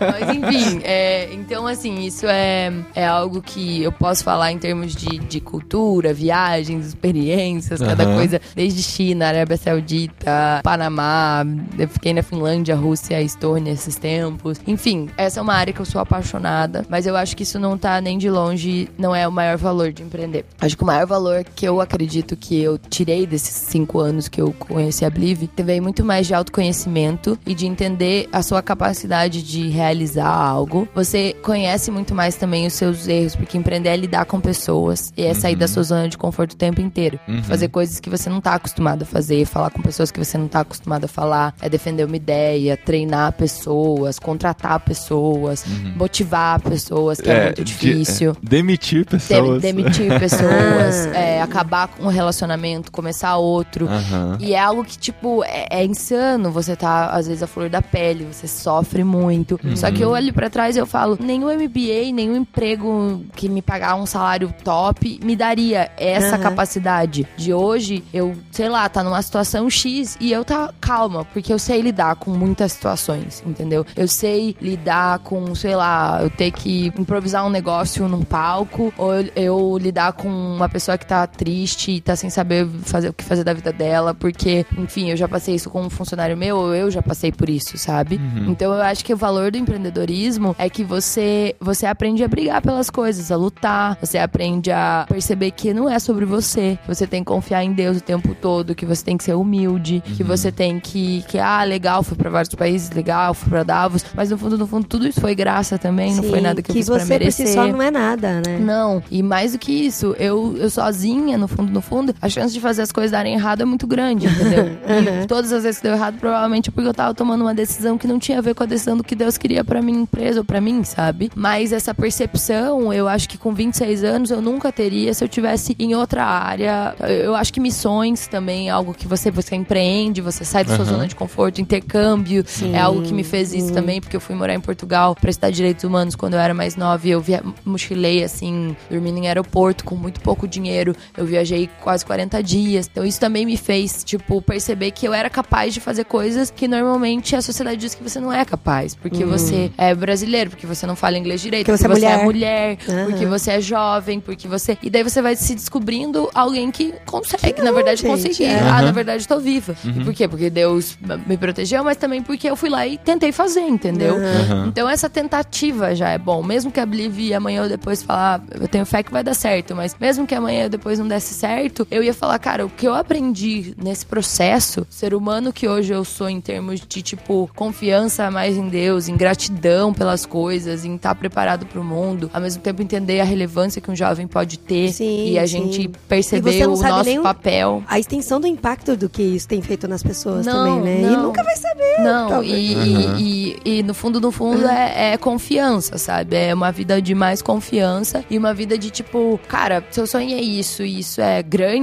Mas enfim, é, então assim, isso é, é algo que eu posso falar em termos de, de cultura, viagens, experiências, cada Aham. coisa, desde China, Arábia Saudita, Panamá, eu fiquei na Finlândia, Rússia, Estônia esses tempos. Enfim, essa é uma área que eu sou apaixonada, mas eu acho que isso não tá nem de longe, não é o maior valor de empreender. Acho que o maior valor que eu acredito que eu tirei desses cinco anos que eu conheci a Blive veio muito mais de autoconhecimento e de entender a sua capacidade de realizar algo. Você conhece muito mais também os seus erros, porque empreender é lidar com pessoas e é sair da sua zona de conforto o tempo inteiro. Uhum. Fazer coisas que você não tá acostumado a fazer, falar com pessoas que você não tá acostumado a falar, é defender uma ideia, treinar pessoas, contratar pessoas, motivar pessoas, que é, muito Uhum. de- difícil. é, demitir Dem- pessoas. demitir pessoas, é, acabar com um relacionamento, começar outro. Aham. E é algo que, tipo, é, é insano você você tá, às vezes, a flor da pele, você sofre muito. Uhum. Só que eu olho para trás e eu falo, nenhum MBA, nenhum emprego que me pagar um salário top me daria essa uhum. capacidade de hoje eu, sei lá, tá numa situação X e eu tá calma, porque eu sei lidar com muitas situações, entendeu? Eu sei lidar com, sei lá, eu ter que improvisar um negócio num palco, ou eu, eu lidar com uma pessoa que tá triste e tá sem saber fazer o que fazer da vida dela, porque, enfim, eu já passei isso com um funcionário meu, ou eu já passei por isso, sabe? Uhum. Então eu acho que o valor do empreendedorismo é que você, você aprende a brigar pelas coisas, a lutar, você aprende a perceber que não é sobre você, você tem que confiar em Deus o tempo todo, que você tem que ser humilde, uhum. que você tem que, que, ah, legal, fui pra vários países, legal, fui pra Davos, mas no fundo, no fundo, tudo isso foi graça também, Sim, não foi nada que, que eu fiz pra merecer. Que você por si só não é nada, né? Não, e mais do que isso, eu, eu sozinha, no fundo, no fundo, a chance de fazer as coisas darem errado é muito grande, entendeu? uhum. E todas as vezes que deu errado, provavelmente é porque eu tava tomando uma decisão que não tinha a ver com a decisão do que Deus queria pra minha empresa ou pra mim, sabe? Mas essa percepção, eu acho que com 26 anos eu nunca teria se eu tivesse em outra área. Eu acho que missões também é algo que você, você empreende, você sai da sua uhum. zona de conforto, intercâmbio Sim. é algo que me fez isso uhum. também, porque eu fui morar em Portugal para estudar direitos humanos quando eu era mais nova e eu via, mochilei assim, dormindo em aeroporto com muito pouco dinheiro. Eu viajei quase 40 dias. Então isso também me fez, tipo, perceber que eu era capaz de fazer coisas que normalmente a sociedade diz que você não é capaz, porque uhum. você é brasileiro, porque você não fala inglês direito, porque, porque você, é mulher, é mulher porque você é jovem, porque você e daí você vai se descobrindo alguém que consegue, que não, na verdade, gente, conseguir. É. Ah, na verdade, estou viva. Uhum. por quê? Porque Deus me protegeu, mas também porque eu fui lá e tentei fazer, entendeu? Uhum. Então essa tentativa já é bom. Mesmo que a Blive amanhã ou depois falar, ah, eu tenho fé que vai dar certo, mas mesmo que amanhã ou depois não desse certo, eu ia falar, cara, o que eu aprendi nesse processo, ser humano que hoje eu sou em termos de, tipo, confiança mais em Deus, em gratidão pelas coisas, em estar preparado para o mundo, ao mesmo tempo entender a relevância que um jovem pode ter sim, e a sim. gente perceber o nosso papel. A extensão do impacto do que isso tem feito nas pessoas não, também, né? Não. E nunca vai saber. Não, e, uhum. e, e, e, no fundo, no fundo, é, é, confiança, sabe? É uma vida de mais confiança e uma vida de tipo, cara, se eu sonhei isso e isso é grande,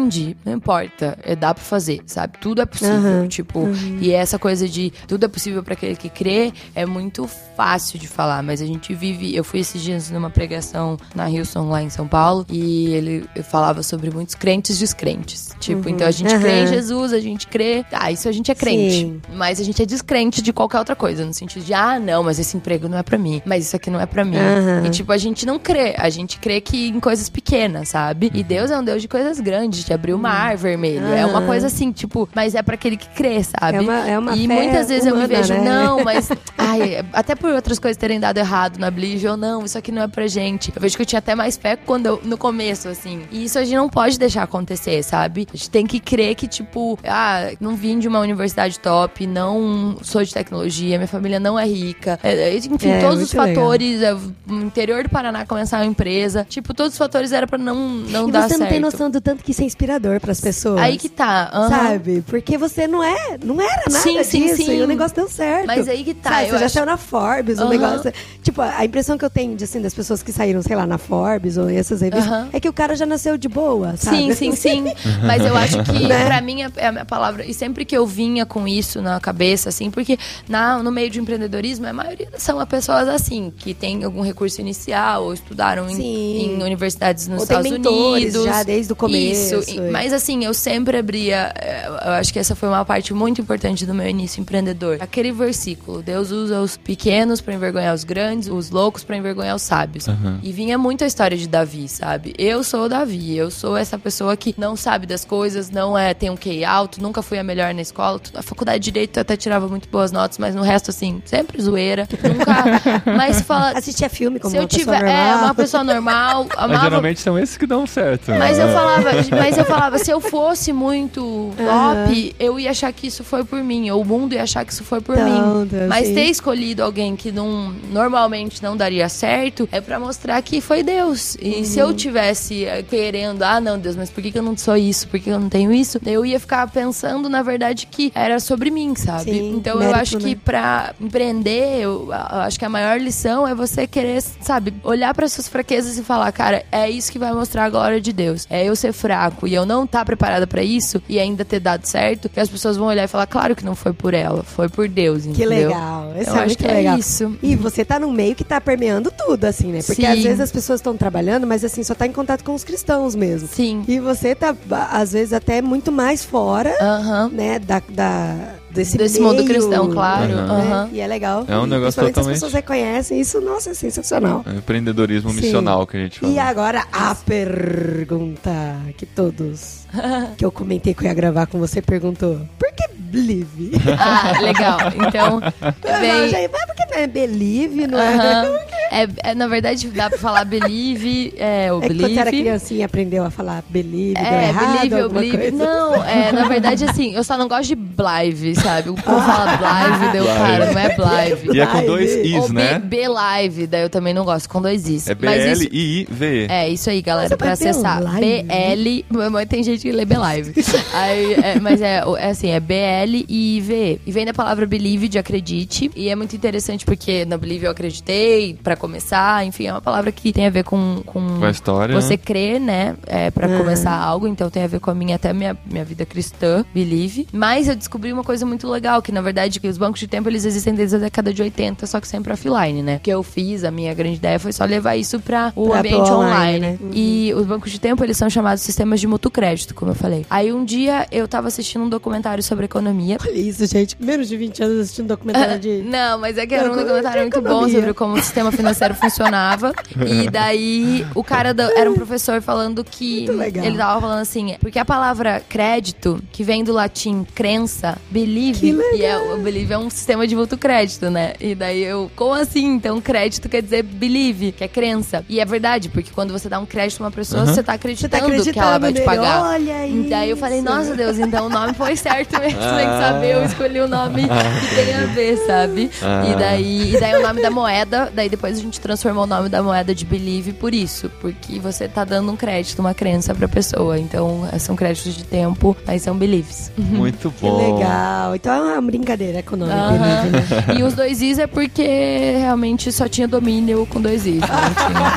não importa, é, dá pra fazer, sabe? Tudo é possível, uhum. tipo, uhum. e essa coisa de tudo é possível para aquele que crê é muito fácil de falar, mas a gente vive. Eu fui esses dias numa pregação na Hilson, lá em São Paulo, e ele falava sobre muitos crentes descrentes. Tipo, uhum. então a gente crê em Jesus, a gente crê. Ah, isso a gente é crente. Sim. Mas a gente é descrente de qualquer outra coisa, no sentido de, ah, não, mas esse emprego não é para mim, mas isso aqui não é para mim. Uhum. E tipo, a gente não crê, a gente crê que em coisas pequenas, sabe? E Deus é um Deus de coisas grandes, de abrir o mar vermelho. Uhum. É uma coisa assim, tipo, mas é para aquele que crê, sabe? É uma, é uma e muitas vezes humana, eu me vejo, né? não, mas. ai, até por outras coisas terem dado errado na Blige, ou não, isso aqui não é pra gente. Eu vejo que eu tinha até mais fé quando eu, no começo, assim. E isso a gente não pode deixar acontecer, sabe? A gente tem que crer que, tipo, ah, não vim de uma universidade top, não sou de tecnologia, minha família não é rica. É, é enfim, é, todos os fatores. É, no interior do Paraná começar uma empresa. Tipo, todos os fatores eram pra não, não e dar certo. você não tem noção do tanto que isso é inspirador pras pessoas. Aí que tá. Uhum. Sabe? Porque você não é, não era nada sim, sim, disso. Sim. E o negócio deu certo. Mas aí que tá. Sabe, você já acho... saiu na Forbes, uhum. o negócio. Tipo, a impressão que eu tenho de, assim, das pessoas que saíram, sei lá, na Forbes ou essas revistas, uhum. é que o cara já nasceu de boa, sabe? Sim, sim, sim. Mas eu acho que, né? pra mim, é a minha palavra. E sempre que eu vinha com isso na cabeça, assim, porque na, no meio de empreendedorismo, a maioria são pessoas assim, que têm algum recurso inicial ou estudaram em, em, universidades nos ou Estados Unidos. já desde o começo. Isso. Mas assim, eu sempre abria. Eh, eu acho que essa foi uma parte muito importante do meu início empreendedor. Aquele versículo: Deus usa os pequenos para envergonhar os grandes, os loucos para envergonhar os sábios. Uhum. E vinha muito a história de Davi, sabe? Eu sou o Davi, eu sou essa pessoa que não sabe das coisas, não é tem um QI alto, nunca fui a melhor na escola. A faculdade de direito eu até tirava muito boas notas, mas no resto assim, sempre zoeira, nunca. mas fala, assistia filme como se eu tiver, pessoa normal. é uma pessoa normal, amava... Mas geralmente são esses que dão certo. Mas eu falava, mas eu falava, se eu fosse muito top, eu ia achar que isso foi por mim, ou o mundo ia achar que isso foi por então, mim. Deus mas sim. ter escolhido alguém que não normalmente não daria certo é para mostrar que foi Deus. E uhum. se eu tivesse eh, querendo, ah, não, Deus, mas por que, que eu não sou isso? Por que eu não tenho isso? Eu ia ficar pensando, na verdade, que era sobre mim, sabe? Sim, então mérito, eu acho que né? para empreender, eu, eu, acho que a maior lição é você querer, sabe, olhar para suas fraquezas e falar, cara, é isso que vai mostrar a glória de Deus. É eu ser fraco e eu não estar tá preparada para isso e ainda ter dado certo, que as pessoas vão olhar e falar, claro que não foi por ela, foi por Deus, Que entendeu? legal. Esse Eu é acho que é legal. isso. E você tá num meio que tá permeando tudo, assim, né? Porque Sim. às vezes as pessoas estão trabalhando, mas assim, só tá em contato com os cristãos mesmo. Sim. E você tá, às vezes, até muito mais fora, Aham. né, da, da, desse, Desse mundo meio, cristão, claro. né? Aham. E é legal. É um negócio totalmente- as pessoas reconhecem isso, nossa, é sensacional. É o empreendedorismo Sim. missional que a gente fala. E agora a pergunta que todos que eu comentei que eu ia gravar com você perguntou: por que Believe? Ah, legal. Então, Não, vem. gente, mas por que não é Believe? Não é? É, é, na verdade, dá pra falar believe, é, o É que quando você era believe. criancinha aprendeu a falar Believe, deu É, errado, believe ou alguma believe. coisa? Não, é, na verdade, assim, eu só não gosto de blive, sabe? O povo fala blive, deu cara, não é blive. E é com dois. Is, Ou né? B, B live, daí eu também não gosto, com dois Is. É B-L-I-I-V-E. É, isso aí, galera, Nossa, pra acessar. B-Live? BL. Mas tem gente lê B-Live. Aí, é, mas é, é assim, é B-L-I-V-E. E vem da palavra believe, de acredite. E é muito interessante porque na believe eu acreditei, pra começar. Enfim, é uma palavra que tem a ver com. com Com a história. você né? crer, né? É, pra Uhum. começar algo, então tem a ver com a minha, até minha, minha vida cristã, believe. Mas eu descobri uma coisa muito legal, que na verdade que os bancos de tempo eles existem desde a década de 80, só que sempre offline, né? O que eu fiz, a minha grande ideia foi só levar isso pra o Pra- ambiente online. online, né? E os bancos de tempo, eles são chamados sistemas de mútuo crédito, como eu falei. Aí um dia eu tava assistindo um documentário sobre economia. Olha isso, gente. Menos de 20 anos assistindo documentário de. Não, mas é que era um documentário muito bom sobre como o sistema financeiro funcionava. E daí o cara da- era um professor falando que. Muito legal. Ele tava falando assim, porque a palavra crédito, que vem do latim crença, believe, Que legal. e é, o believe é um sistema de mútuo crédito, né? E daí eu, como assim? Então crédito quer dizer believe, que é crença. E é verdade, porque quando você dá um crédito pra uma pessoa, Aham. você tá Você acreditando, tá acreditando que ela vai te pagar. Olha aí. E Daí eu falei, nossa Deus, então o nome foi certo mesmo, tem que saber, eu escolhi o nome que tem a ver, sabe? Ah. E daí, e daí o nome da moeda, daí depois a gente transformou o nome da moeda de Believe por isso, porque você tá dando um crédito, uma crença pra pessoa. Então, são créditos de tempo, aí são Believes. Muito Que bom. legal. Então é uma brincadeira econômica, Aham. Believe, né? E os dois Is é porque realmente só tinha domínio com dois Is. Não tinha,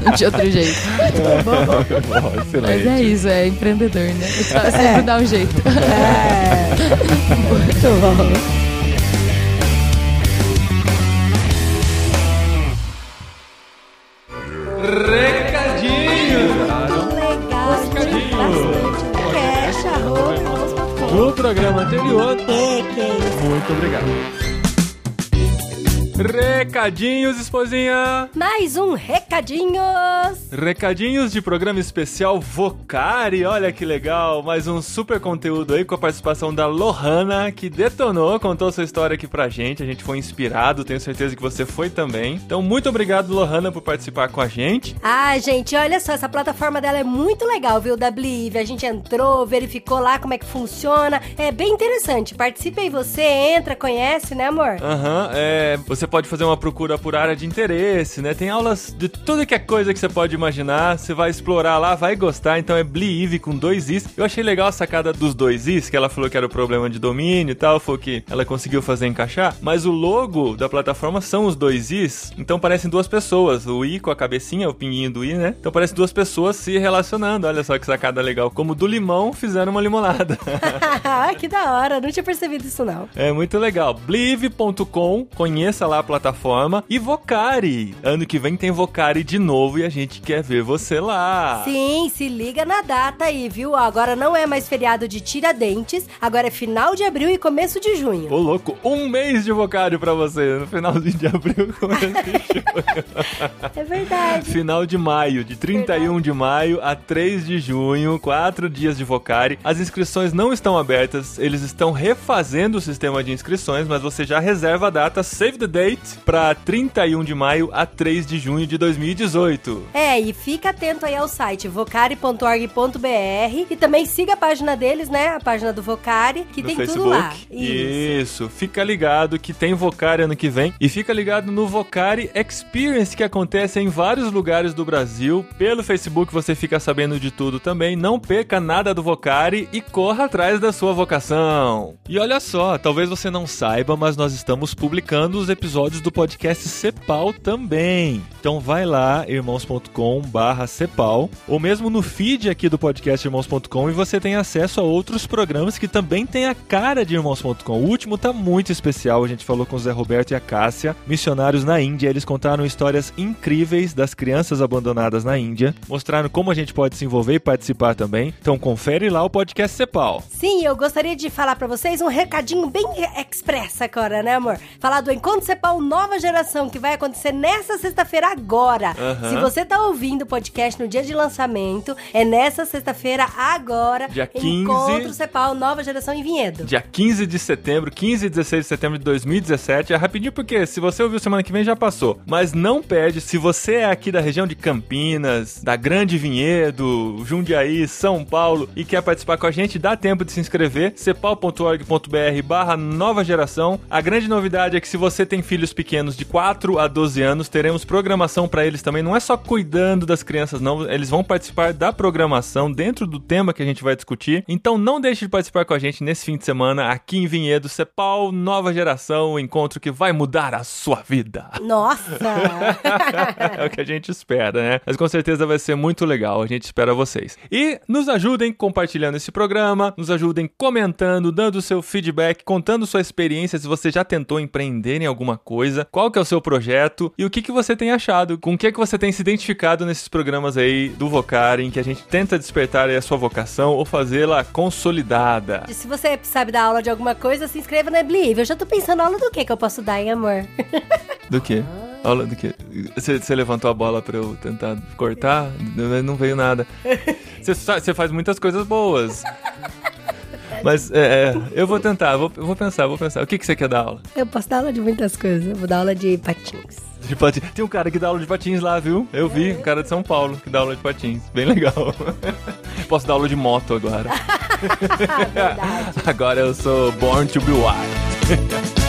não tinha outro jeito. Bom, Mas é isso, é empreendedor, né? Só sempre dá um jeito. É. Muito bom. Recadinho! Legal. Arroba, No programa anterior, que é isso? muito obrigado. Recadinhos, esposinha! Mais um recadinhos! Recadinhos de programa especial Vocari, olha que legal, mais um super conteúdo aí com a participação da Lohana, que detonou, contou sua história aqui pra gente, a gente foi inspirado, tenho certeza que você foi também. Então, muito obrigado, Lohana, por participar com a gente. Ah, gente, olha só, essa plataforma dela é muito legal, viu, da Blive? A gente entrou, verificou lá como é que funciona. É bem interessante. Participe aí você, entra, conhece, né, amor? Aham, é, você pode fazer uma procura por área de interesse, né? Tem aulas de tudo que é coisa que você pode imaginar. Você vai explorar lá, vai gostar. Então é Believe com dois Is. Eu achei legal a sacada dos dois Is, que ela falou que era o problema de domínio e tal, foi o que ela conseguiu fazer encaixar. Mas o logo da plataforma são os dois Is, então parecem duas pessoas. O I com a cabecinha, o pinguinho do I, né? Então parece duas pessoas se relacionando. Olha só que sacada legal. Como do limão fizeram uma limonada. Que da hora, não tinha percebido isso não. É muito legal. Blive.com, conheça lá a plataforma. E Vocari. Ano que vem tem Vocari de novo e a gente quer ver você lá. Sim, se liga na data aí, viu? Agora não é mais feriado de Tiradentes, agora é final de abril e começo de junho. Ô louco, um mês de Vocari pra você. No finalzinho de abril, começo de junho. É verdade. Final de maio, de 31 de maio a 3 de junho, quatro dias de Vocari. As inscrições não estão abertas, eles estão refazendo o sistema de inscrições, mas você já reserva a data, save the date, pra 31 de maio a 3 de junho de 2018. É, e fica atento aí ao site vocari.org.br e também siga a página deles, né? A página do Vocari, que no tem Facebook. tudo lá. Isso. Fica ligado que tem Vocari ano que vem. E fica ligado no Vocari Experience que acontece em vários lugares do Brasil. Pelo Facebook você fica sabendo de tudo também. Não perca nada do Vocari e corra atrás da sua vocação. E olha só, talvez você não saiba, mas nós estamos publicando os episódios episódios do podcast Cepal também. Então vai lá, irmãos.com barra Cepal, ou mesmo no feed aqui do podcast irmãos.com e você tem acesso a outros programas que também tem a cara de irmãos.com. O último tá muito especial, a gente falou com o Zé Roberto e a Cássia, missionários na Índia. Eles contaram histórias incríveis das crianças abandonadas na Índia, mostraram como a gente pode se envolver e participar também. Então confere lá o podcast Cepal. Sim, eu gostaria de falar pra vocês um recadinho bem express agora, né, amor? Falar do Encontro Cepal Nova Geração, que vai acontecer nessa sexta-feira agora. Aham. Se você tá ouvindo o podcast no dia de lançamento, é nessa sexta-feira agora. Dia 15. Encontro Cepal Nova Geração em Vinhedo. Dia 15 de setembro, 15 e 16 de setembro de 2017. É rapidinho porque se você ouviu semana que vem já passou. Mas não perde, se você é aqui da região de Campinas, da Grande Vinhedo, Jundiaí, São Paulo e quer participar com a gente, dá tempo de se inscrever. cepal.org.br barra nova geração. A grande novidade é que se você tem filhos pequenos de 4 a 12 anos, teremos programação para eles também. Não é só cuidando das crianças, não. Eles vão participar da programação dentro do tema que a gente vai discutir. Então não deixe de participar com a gente nesse fim de semana aqui em Vinhedo, Cepal Nova Geração, o encontro que vai mudar a sua vida. Nossa! é o que a gente espera, né? Mas com certeza vai ser muito legal. A gente espera vocês. E nos ajudem compartilhando esse programa, nos ajudem comentando, dando seu feedback, contando sua experiência se você já tentou empreender em alguma coisa, qual que é o seu projeto e o que que você tem achado, com o que que você tem se identificado nesses programas aí do Vocar, em que a gente tenta despertar a sua vocação ou fazê-la consolidada. Se você sabe dar aula de alguma coisa, se inscreva na Believe. Eu já tô pensando aula do que que eu posso dar, hein, amor? Do quê? Aula do quê? Você, levantou a bola pra eu tentar cortar? Não, veio nada. Você faz muitas coisas boas. Mas é, é, eu vou tentar, vou, eu vou pensar, vou pensar. O que, que você quer dar aula? Eu posso dar aula de muitas coisas. Eu vou dar aula de patins. De patins. Tem um cara que dá aula de patins lá, viu? Eu vi, um cara de São Paulo que dá aula de patins. Bem legal. Posso dar aula de moto agora. Agora eu sou Born to be Wild.